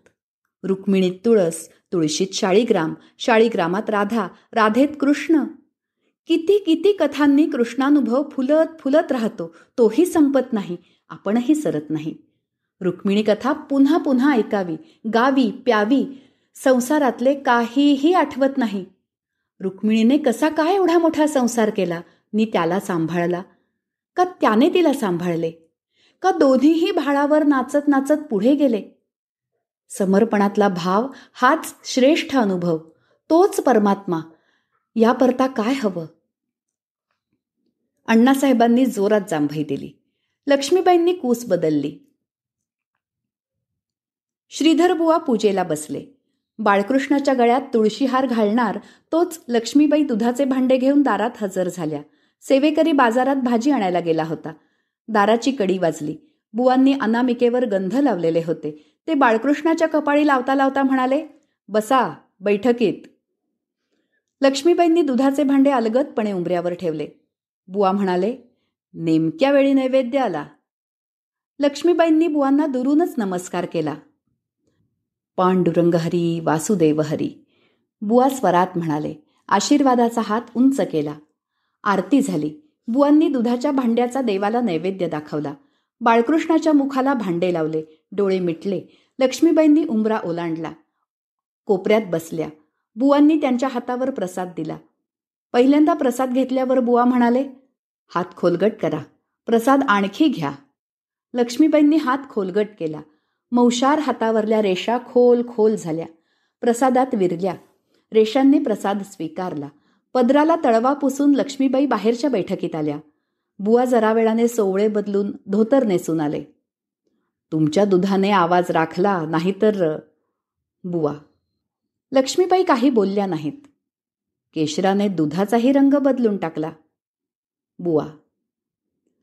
रुक्मिणीत तुळस तुळशीत शाळीग्राम शाळीग्रामात राधा राधेत कृष्ण. किती किती कथांनी कृष्णानुभव फुलत फुलत राहतो तोही संपत नाही आपणही सरत नाही. रुक्मिणी कथा पुन्हा पुन्हा ऐकावी गावी प्यावी संसारातले काहीही आठवत नाही. रुक्मिणीने कसा काय एवढा मोठा संसार केला? नि त्याला सांभाळला. का त्याने तिला सांभाळले? का दोन्हीही भाळावर नाचत नाचत पुढे गेले? समर्पणातला भाव हाच श्रेष्ठ अनुभव. तोच परमात्मा. यापरता काय हवं? अण्णासाहेबांनी जोरात जांभई दिली. लक्ष्मीबाईंनी कूस बदलली. श्रीधरबुवा पूजेला बसले. बाळकृष्णाच्या गळ्यात तुळशीहार घालणार तोच लक्ष्मीबाई दुधाचे भांडे घेऊन दारात हजर झाल्या. सेवेकरी बाजारात भाजी आणायला गेला होता. दाराची कडी वाजली. बुवांनी अनामिकेवर गंध लावलेले होते. ते बाळकृष्णाच्या कपाळी लावता लावता म्हणाले बसा बैठकीत. लक्ष्मीबाईंनी दुधाचे भांडे अलगदपणे उंबऱ्यावर ठेवले. बुवा म्हणाले नेमक्या वेळी नैवेद्य आला. लक्ष्मीबाईंनी बुवांना दुरूनच नमस्कार केला. पांडुरंग हरी वासुदेव हरी बुवा स्वरात म्हणाले आशीर्वादाचा हात उंच केला. आरती झाली. बुवांनी दुधाच्या भांड्याचा देवाला नैवेद्य दाखवला. बाळकृष्णाच्या मुखाला भांडे लावले. डोळे मिटले. लक्ष्मीबाईंनी उंबरा ओलांडला. कोपऱ्यात बसल्या. बुवांनी त्यांच्या हातावर प्रसाद दिला. पहिल्यांदा प्रसाद घेतल्यावर बुवा म्हणाले हात खोलगट करा. प्रसाद आणखी घ्या. लक्ष्मीबाईंनी हात खोलगट केला. मौशार हातावरल्या रेषा खोल खोल झाल्या. प्रसादात विरल्या. रेषांनी प्रसाद स्वीकारला. पदराला तळवा पुसून लक्ष्मीबाई बाहेरच्या बैठकीत आल्या. बुवा जरा वेळाने सोवळे बदलून धोतर नेसून आले. तुमच्या दुधाने आवाज राखला नाहीतर बुवा. लक्ष्मीबाई काही बोलल्या नाहीत. केशराने दुधाचाही रंग बदलून टाकला. बुवा.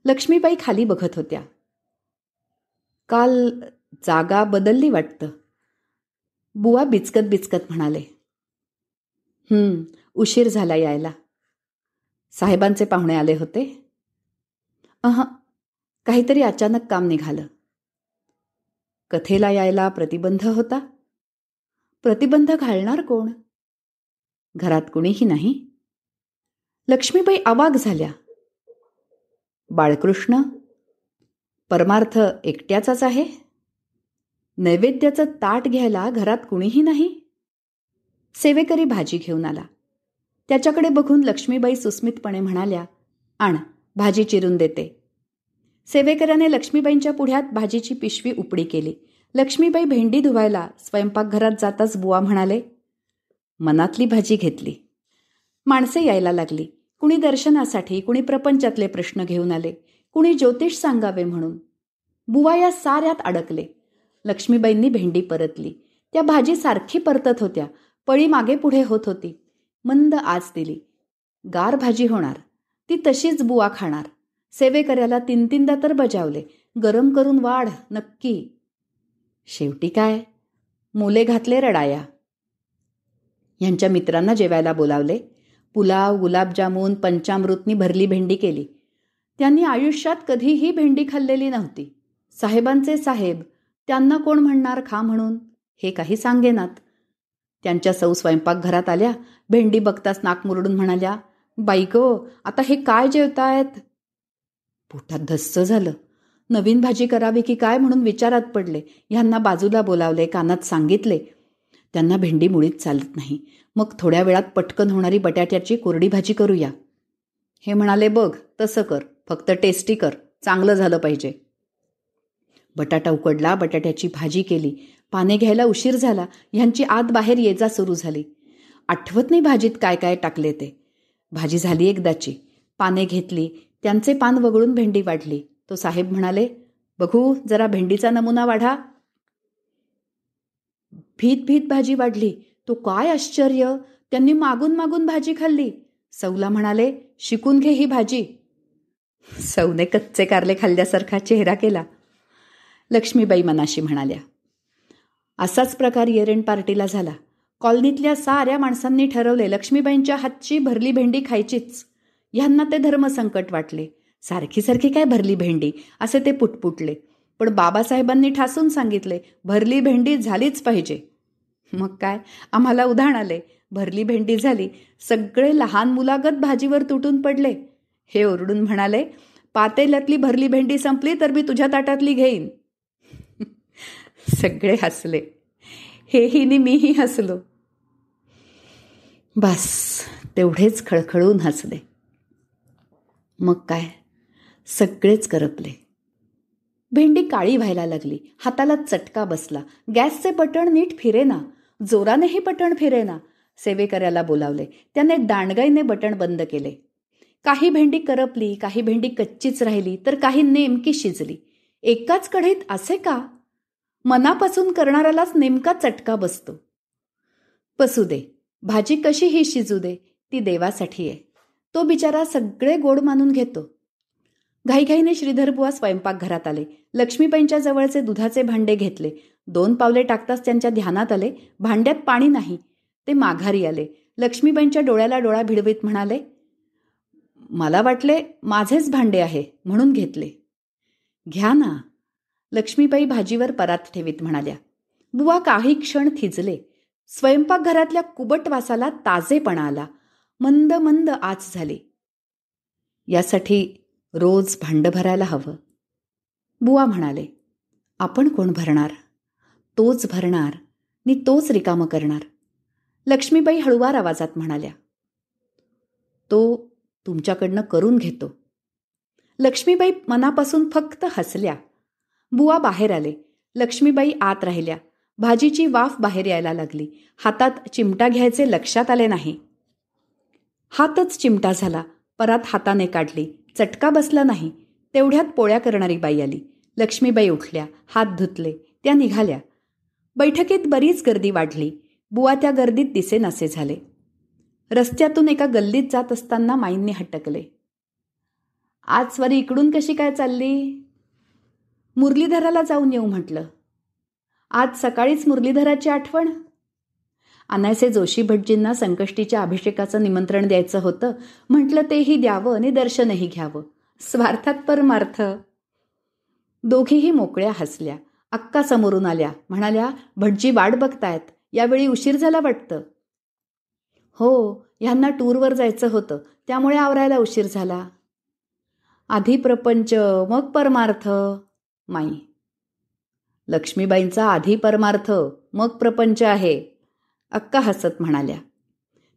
लक्ष्मीबाई खाली बघत होत्या. काल जागा बदलली वाटतं. बुवा बिचकत बिचकत म्हणाले. हम्म उशीर झाला यायला. साहेबांचे पाहुणे आले होते. अह काहीतरी अचानक काम निघालं. कथेला यायला प्रतिबंध होता. प्रतिबंध घालणार कोण? घरात कुणीही नाही. लक्ष्मीबाई आवाग झाल्या. बाळकृष्ण परमार्थ एकट्याचाच आहे? नैवेद्याचं ताट घ्यायला घरात कुणीही नाही? सेवेकरी भाजी घेऊन आला. त्याच्याकडे बघून लक्ष्मीबाई सुस्मितपणे म्हणाल्या आण भाजी चिरून देते. सेवेकऱ्याने लक्ष्मीबाईंच्या पुढ्यात भाजीची पिशवी उपडी केली. लक्ष्मीबाई भेंडी धुवायला स्वयंपाकघरात जाताच बुवा म्हणाले मनातली भाजी घेतली. माणसे यायला लागली. कुणी दर्शनासाठी कुणी प्रपंचातले प्रश्न घेऊन आले. कुणी ज्योतिष सांगावे म्हणून. बुवा या साऱ्यात अडकले. लक्ष्मीबाईंनी भेंडी परतली. त्या भाजी सारखी परतत होत्या. पळी मागे पुढे होत होती. मंद आज दिली. गार भाजी होणार. ती तशीच बुवा खाणार. सेवेकऱ्याला तीन तीनदा तर बजावले. गरम करून वाढ नक्की. शेवटी काय? मुले घातले रडाया. यांच्या मित्रांना जेवायला बोलावले. पुलाव गुलाबजामून पंचामृतनी भरली भेंडी केली. त्यांनी आयुष्यात कधीही भेंडी खाल्लेली नव्हती. साहेबांचे साहेब त्यांना कोण म्हणणार खा म्हणून? हे काही सांगेनात. त्यांच्या सौ स्वयंपाकघरात आल्या भेंडी बघताच नाक मुरडून म्हणाल्या बाई गो आता हे काय जेवतायत? पोटात धस्स झालं. नवीन भाजी करावी की काय म्हणून विचारात पडले. ह्यांना बाजूला बोलावले कानात सांगितले. त्यांना भेंडी मुळीच चालत नाही. मग थोड्या वेळात पटकन होणारी बटाट्याची कोरडी भाजी करूया. हे म्हणाले बघ तसं कर. फक्त टेस्टी कर. चांगलं झालं पाहिजे. बटाटा उकडला बटाट्याची भाजी केली. पाने घ्यायला उशीर झाला. ह्यांची आत बाहेर ये जा सुरू झाली. आठवत नाही भाजीत काय काय टाकले ते. भाजी झाली एकदाची. पाने घेतली. त्यांचे पान वगळून भेंडी वाढली. तो साहेब म्हणाले बघू जरा भेंडीचा नमुना वाढा. भीत भीत भाजी वाढली. तो काय आश्चर्य! त्यांनी मागून मागून भाजी खाल्ली. सौला म्हणाले शिकून घे ही भाजी. सौने कच्चे कारले खाल्ल्यासारखा चेहरा केला. लक्ष्मीबाई मनाशी म्हणाल्या असाच प्रकार येरेण पार्टीला झाला. कॉलनीतल्या साऱ्या माणसांनी ठरवले लक्ष्मीबाईंच्या हातची भरली भेंडी खायचीच. ह्यांना ते धर्मसंकट वाटले. सारखी सारखी काय भरली भेंडी? असे ते पुटपुटले. पण बाबासाहेबांनी ठासून सांगितले भरली भेंडी झालीच पाहिजे. मग काय? आम्हाला उधाण आले. भरली भेंडी झाली. सगळे लहान मुलागत भाजीवर तुटून पडले. हे ओरडून म्हणाले पातेल्यातली भरली भेंडी संपली तर मी तुझ्या ताटातली घेईन. सगळे हसले. हेही नि मीही हसलो. बस तेवढेच खळखळून हसले. मग काय? सगळेच करपले. भेंडी काळी व्हायला लागली. हाताला चटका बसला. गॅसचे बटण नीट फिरेना. जोरानेही बटण फिरेना. सेवेकऱ्याला बोलावले. त्याने दांडगाईने बटण बंद केले. काही भेंडी करपली काही भेंडी कच्चीच राहिली तर काही नेमकी शिजली. एकाच कढईत असे का? मनापासून करणाऱ्यालाच नेमका चटका बसतो. बसू दे भाजी कशी ही शिजू दे ती देवासाठी आहे. तो बिचारा सगळे गोड मानून घेतो. घाईघाईने श्रीधरबुवा स्वयंपाकघरात आले. लक्ष्मीबाईंच्या जवळचे दुधाचे भांडे घेतले. दोन पावले टाकताच त्यांच्या ध्यानात आले. भांड्यात पाणी नाही. ते माघारी आले. लक्ष्मीबाईंच्या डोळ्याला डोळा भिडवीत म्हणाले मला वाटले माझेच भांडे आहे म्हणून घेतले. घ्या ना लक्ष्मीबाई भाजीवर परात ठेवीत म्हणाल्या बुवा काही क्षण थिजले. स्वयंपाकघरातल्या कुबट वासाला ताजेपणा आला. मंद मंद आच झाली. यासाठी रोज भांड भरायला हवं. बुवा म्हणाले आपण कोण भरणार? तोच भरणार नि तोच रिकामं करणार. लक्ष्मीबाई हळुवार आवाजात म्हणाल्या तो तुमच्याकडनं करून घेतो. लक्ष्मीबाई मनापासून फक्त हसल्या. बुवा बाहेर आले. लक्ष्मीबाई आत राहिल्या. भाजीची वाफ बाहेर यायला लागली. हातात चिमटा घ्यायचे लक्षात आले नाही. हातच चिमटा झाला. परात हाताने काढली. चटका बसला नाही. तेवढ्यात पोळ्या करणारी बाई आली. लक्ष्मीबाई उठल्या. हात धुतले. त्या निघाल्या. बैठकीत बरीच गर्दी वाढली. बुवा त्या गर्दीत दिसेनासे झाले. रस्त्यातून एका गल्लीत जात असताना माईंनी हटकले. आज स्वरी इकडून कशी काय चालली? मुरलीधराला जाऊन येऊ म्हटलं. आज सकाळीच मुरलीधराची आठवण? अनायसे जोशी भटजींना संकष्टीच्या अभिषेकाचं निमंत्रण द्यायचं होतं. म्हटलं तेही द्यावं आणि दर्शनही घ्यावं. स्वार्थात परमार्थ. दोघीही मोकळ्या हसल्या. अक्का समोरून आल्या. म्हणाल्या भटजी वाट बघतायत. यावेळी उशीर झाला वाटतं. हो ह्यांना टूरवर जायचं होतं. त्यामुळे आवरायला उशीर झाला. आधी प्रपंच मग परमार्थ. माई. लक्ष्मीबाईंचा आधी परमार्थ मग प्रपंच आहे अक्का हसत म्हणाल्या.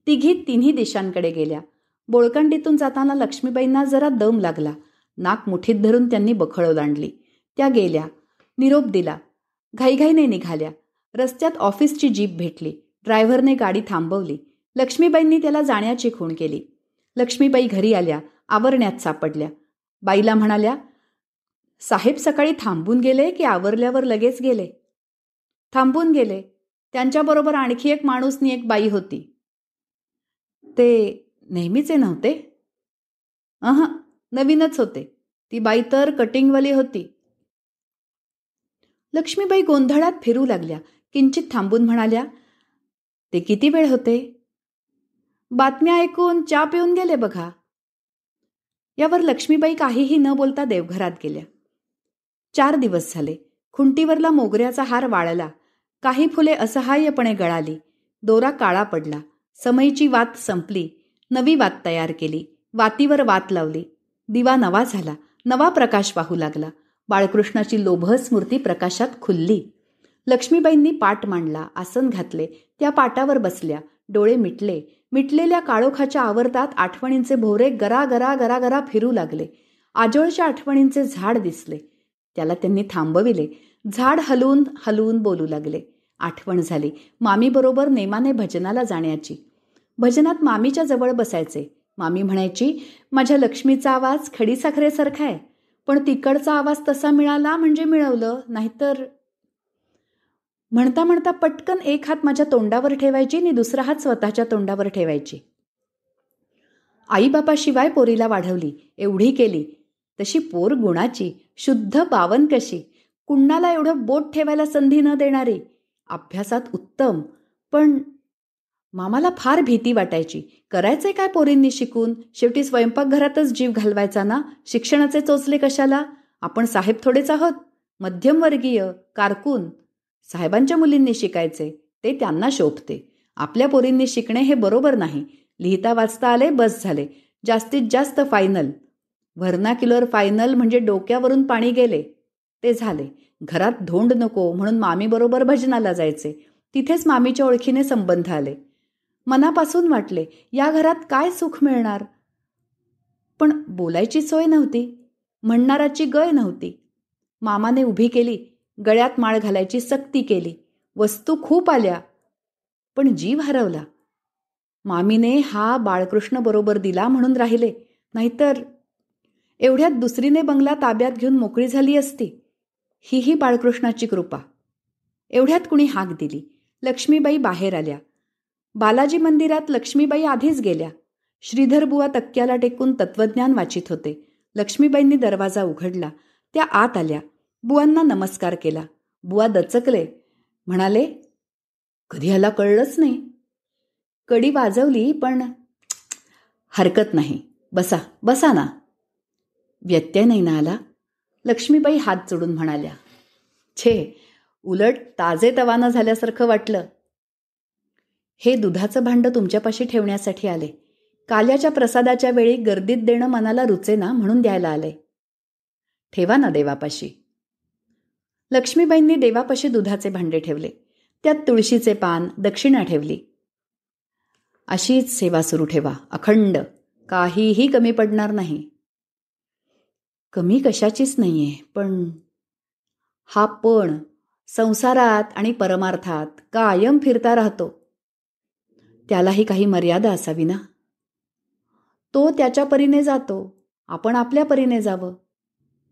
तिघी तिन्ही दिशांकडे गेल्या. बोळकंडीतून जाताना लक्ष्मीबाईंना जरा दम लागला. नाक मुठीत धरून त्यांनी बखळ ओलांडली त्या गेल्या. निरोप दिला. घाईघाईने निघाल्या. रस्त्यात ऑफिसची जीप भेटली. ड्रायव्हरने गाडी थांबवली. लक्ष्मीबाईंनी त्याला जाण्याची खूण केली. लक्ष्मीबाई घरी आल्या. आवरण्यात सापडल्या. बाईला म्हणाल्या साहेब सकाळी थांबून गेले की आवरल्यावर लगेच गेले. थांबून गेले. त्यांच्याबरोबर आणखी एक माणूसनी एक बाई होती. ते नेहमीचे नव्हते? अह नवीनच होते. ती बाई तर कटिंगवाली होती. लक्ष्मीबाई गोंधळात फिरू लागल्या. किंचित थांबून म्हणाल्या ते किती वेळ होते? बातम्या ऐकून चा पिऊन गेले बघा. यावर लक्ष्मीबाई काहीही न बोलता देवघरात गेल्या. चार दिवस झाले. खुंटीवरला मोगऱ्याचा हार वाळला. काही फुले असहाय्यपणे गळाली. दोरा काळा पडला. समयीची वात संपली. नवी वात तयार केली. वातीवर वात लावली. दिवा नवा झाला. नवा प्रकाश वाहू लागला. बाळकृष्णाची लोभ स्मृती प्रकाशात खुलली. लक्ष्मीबाईंनी पाट मांडला. आसन घातले. त्या पाटावर बसल्या. डोळे मिटले. मिटलेल्या काळोखाच्या आवर्तात आठवणींचे भोवरे गरा गरा गरा गरा फिरू लागले. आजोळच्या आठवणींचे झाड दिसले. त्याला त्यांनी थांबविले. झाड हलवून हलवून बोलू लागले. आठवण झाली. मामीबरोबर नेमाने भजनाला जाण्याची. भजनात मामीच्या जवळ बसायचे. मामी म्हणायची माझ्या लक्ष्मीचा आवाज खडीसाखरेसारखा आहे. पण तिकडचा आवाज तसा मिळाला म्हणजे मिळवलं नाहीतर म्हणता म्हणता पटकन एक हात माझ्या तोंडावर ठेवायची आणि दुसरा हात स्वतःच्या तोंडावर ठेवायची. आईबापाशिवाय पोरीला वाढवली. एवढी केली. तशी पोर गुणाची शुद्ध पावन कशी? कुणाला एवढं बोट ठेवायला संधी न देणारी? अभ्यासात उत्तम. पण मामाला फार भीती वाटायची. करायचंय काय पोरींनी शिकून? शेवटी स्वयंपाकघरातच जीव घालवायचा ना? शिक्षणाचे चोचले कशाला? आपण साहेब थोडेच आहोत. मध्यमवर्गीय कारकून. साहेबांच्या मुलींनी शिकायचे ते त्यांना शोभते. आपल्या पोरींनी शिकणे हे बरोबर नाही. लिहिता वाचता आले बस झाले. जास्तीत जास्त फायनल व्हर्नाक्युलर फायनल म्हणजे डोक्यावरून पाणी गेले. ते झाले. घरात धोंड नको म्हणून मामीबरोबर भजनाला जायचे. तिथेच मामीच्या ओळखीने संबंध आले. मनापासून वाटले या घरात काय सुख मिळणार? पण बोलायची सोय नव्हती. म्हणणाराची गय नव्हती. मामाने उभी केली. गळ्यात माळ घालायची सक्ती केली. वस्तू खूप आल्या. पण जीव हरवला. मामीने हा बाळकृष्ण बरोबर दिला म्हणून राहिले. नाहीतर एवढ्यात दुसरीने बंगला ताब्यात घेऊन मोकळी झाली असती. ही ही बाळकृष्णाची कृपा. एवढ्यात कुणी हाक दिली. लक्ष्मीबाई बाहेर आल्या. बालाजी मंदिरात लक्ष्मीबाई आधीच गेल्या. श्रीधर बुवा तक्क्याला टेकून तत्वज्ञान वाचित होते. लक्ष्मीबाईंनी दरवाजा उघडला. त्या आत आल्या. बुवांना नमस्कार केला. बुवा दचकले. म्हणाले कधी ह्याला कळलंच नाही. कडी वाजवली पण हरकत नाही. बसा बसा ना. व्यत्यय नाही ना आला? लक्ष्मीबाई हात जोडून म्हणाल्या छे उलट ताजे तवानं झाल्यासारखं वाटलं. हे दुधाचं भांडं तुमच्यापाशी ठेवण्यासाठी आले. काल्याच्या प्रसादाच्या वेळी गर्दीत देणं मनाला रुचे ना म्हणून द्यायला आले. ठेवा ना देवापाशी. लक्ष्मीबाईंनी देवापाशी दुधाचे भांडे ठेवले. त्यात तुळशीचे पान दक्षिणा ठेवली. अशीच सेवा सुरू ठेवा अखंड. काहीही कमी पडणार नाही. कमी कशाचीच नाही आहे पण हा पण संसारात आणि परमार्थात कायम फिरता राहतो. त्यालाही काही मर्यादा असावी ना? तो त्याच्या परीने जातो आपण आपल्या परीने जावं.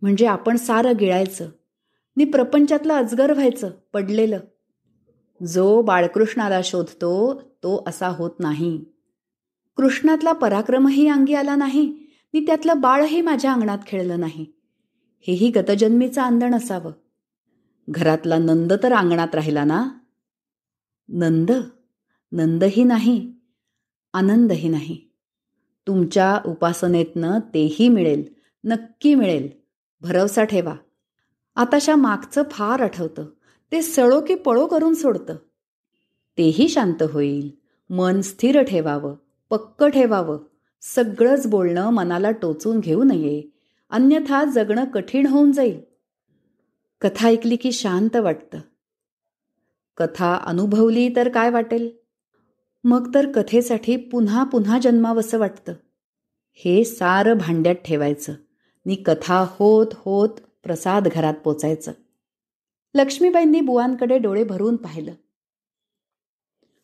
म्हणजे आपण सारं गिळायचं नि प्रपंचातलं अजगर व्हायचं पडलेलं. जो बाळकृष्णाला शोधतो तो असा होत नाही. कृष्णातला पराक्रमही अंगी आला नाही ती त्यातलं बाळही माझ्या अंगणात खेळलं नाही. हेही गतजन्मीचं आंदण असावं. घरातला नंद तर अंगणात राहिला ना? नंद? नंदही नाही. आनंदही नाही. तुमच्या उपासनेतनं तेही मिळेल. नक्की मिळेल. भरवसा ठेवा. आताशा मागचं फार आठवतं. ते सळो की पळो करून सोडतं. तेही शांत होईल. मन स्थिर ठेवावं. पक्क ठेवावं. सगळंच बोलणं मनाला टोचून घेऊ नये. अन्यथा जगणं कठीण होऊन जाईल. कथा ऐकली की शांत वाटतं. कथा अनुभवली तर काय वाटेल? मग तर कथेसाठी पुन्हा पुन्हा जन्मावंसं वाटतं. हे सारं भांड्यात ठेवायचं. नी कथा होत होत प्रसाद घरात पोचायचं. लक्ष्मीबाईंनी बुवांकडे डोळे भरून पाहिलं.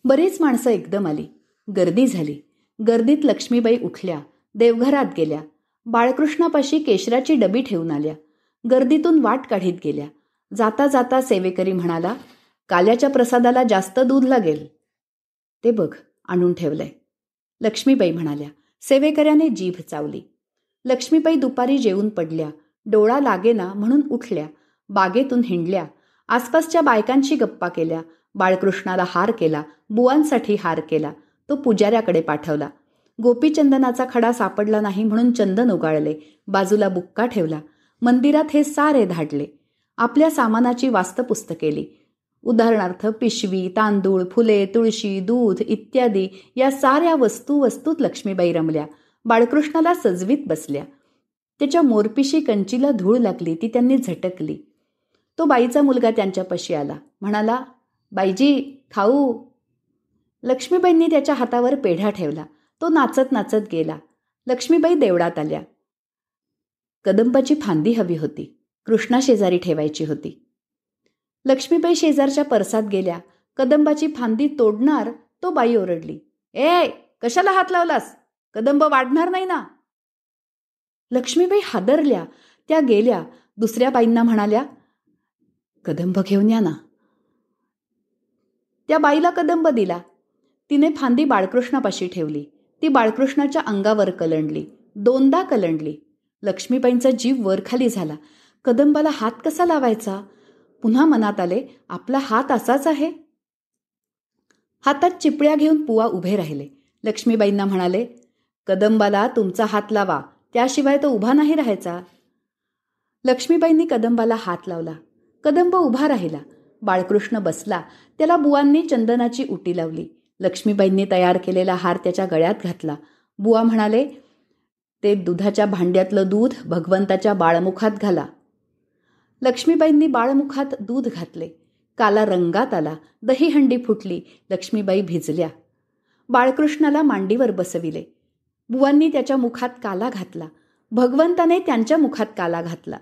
बरीच माणसं एकदम आली. गर्दी झाली. गर्दीत लक्ष्मीबाई उठल्या देवघरात गेल्या. बाळकृष्णापाशी केशराची डबी ठेवून आल्या. गर्दीतून वाट काढीत गेल्या. जाता जाता सेवेकरी म्हणाला काल्याच्या प्रसादाला जास्त दूध लागेल. ते बघ आणून ठेवलंय. लक्ष्मीबाई म्हणाल्या. सेवेकऱ्याने जीभ चावली. लक्ष्मीबाई दुपारी जेवून पडल्या. डोळा लागेना म्हणून उठल्या. बागेतून हिंडल्या. आसपासच्या बायकांशी गप्पा केल्या. बाळकृष्णाला हार केला. बुवांसाठी हार केला. तो पुजाऱ्याकडे पाठवला. गोपीचंदनाचा खडा सापडला नाही म्हणून चंदन उगाळले. बाजूला बुक्का ठेवला. मंदिरात हे सारे धाडले. आपल्या सामानाची वास्तपुस्त केली उदाहरणार्थ पिशवी तांदूळ फुले तुळशी दूध इत्यादी या साऱ्या वस्तू वस्तूत लक्ष्मीबाई रमल्या. बाळकृष्णाला सजवीत बसल्या. त्याच्या मोरपिशी कंचीला धूळ लागली ती त्यांनी झटकली. तो बाईचा मुलगा त्यांच्यापाशी आला. म्हणाला बाईजी खाऊ. लक्ष्मीबाईंनी त्याच्या हातावर पेढा ठेवला. तो नाचत नाचत गेला. लक्ष्मीबाई देवळात आल्या. कदंबाची फांदी हवी होती. कृष्णा शेजारी ठेवायची होती. लक्ष्मीबाई शेजारच्या परसात गेल्या. कदंबाची फांदी तोडणार तो बाई ओरडली. ए कशाला हात लावलास? कदंब वाढणार नाही ना. लक्ष्मीबाई हादरल्या. त्या गेल्या. दुसऱ्या बाईंना म्हणाल्या कदंब घेऊन या ना. त्या बाईला कदंब दिला. तिने फांदी बाळकृष्णापाशी ठेवली. ती बाळकृष्णाच्या अंगावर कलंडली. दोनदा कलंडली. लक्ष्मीबाईंचा जीव वरखाली झाला. कदंबाला हात कसा लावायचा? पुन्हा मनात आले आपला हात असाच आहे? हातात चिपळ्या घेऊन पुवा उभे राहिले. लक्ष्मीबाईंना म्हणाले कदंबाला तुमचा हात लावा. त्याशिवाय तो उभा नाही राहायचा. लक्ष्मीबाईंनी कदंबाला हात लावला. कदंब उभा राहिला. बाळकृष्ण बसला. त्याला बुवांनी चंदनाची उटी लावली. लक्ष्मीबाईंनी तयार केलेला हार त्याच्या गळ्यात घातला. बुवा म्हणाले ते दुधाच्या भांड्यातलं दूध भगवंताच्या बाळमुखात घाला. लक्ष्मीबाईंनी बाळमुखात दूध घातले. काला रंगात आला. दहीहंडी फुटली. लक्ष्मीबाई भिजल्या. बाळकृष्णाला मांडीवर बसविले. बुवांनी त्याच्या मुखात काला घातला. भगवंताने त्यांच्या मुखात काला घातला.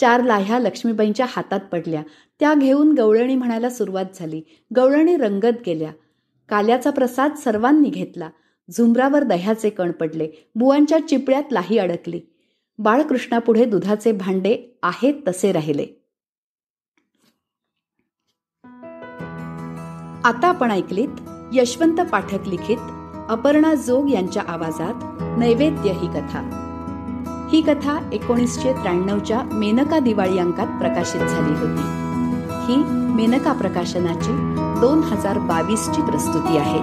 चार लाह्या लक्ष्मीबाईंच्या हातात पडल्या. त्या घेऊन गवळणी म्हणायला सुरुवात झाली. गवळणी रंगत गेल्या. काल्याचा प्रसाद सर्वांनी घेतला. झुंबरावर दह्याचे कण पडले. बुवांच्या चिपळ्यात लाही अडकली. बाळकृष्णापुढे दुधाचे भांडे आहेत तसे राहिले. आता आपण ऐकलीत यशवंत पाठक लिखित अपर्णा जोग यांच्या आवाजात नैवेद्य ही कथा. ही कथा एकोणीसशे त्र्याण्णवच्या मेनका दिवाळी अंकात प्रकाशित झाली होती. ही मेनका प्रकाशनाची दोन हजार बावीसची प्रस्तुती आहे.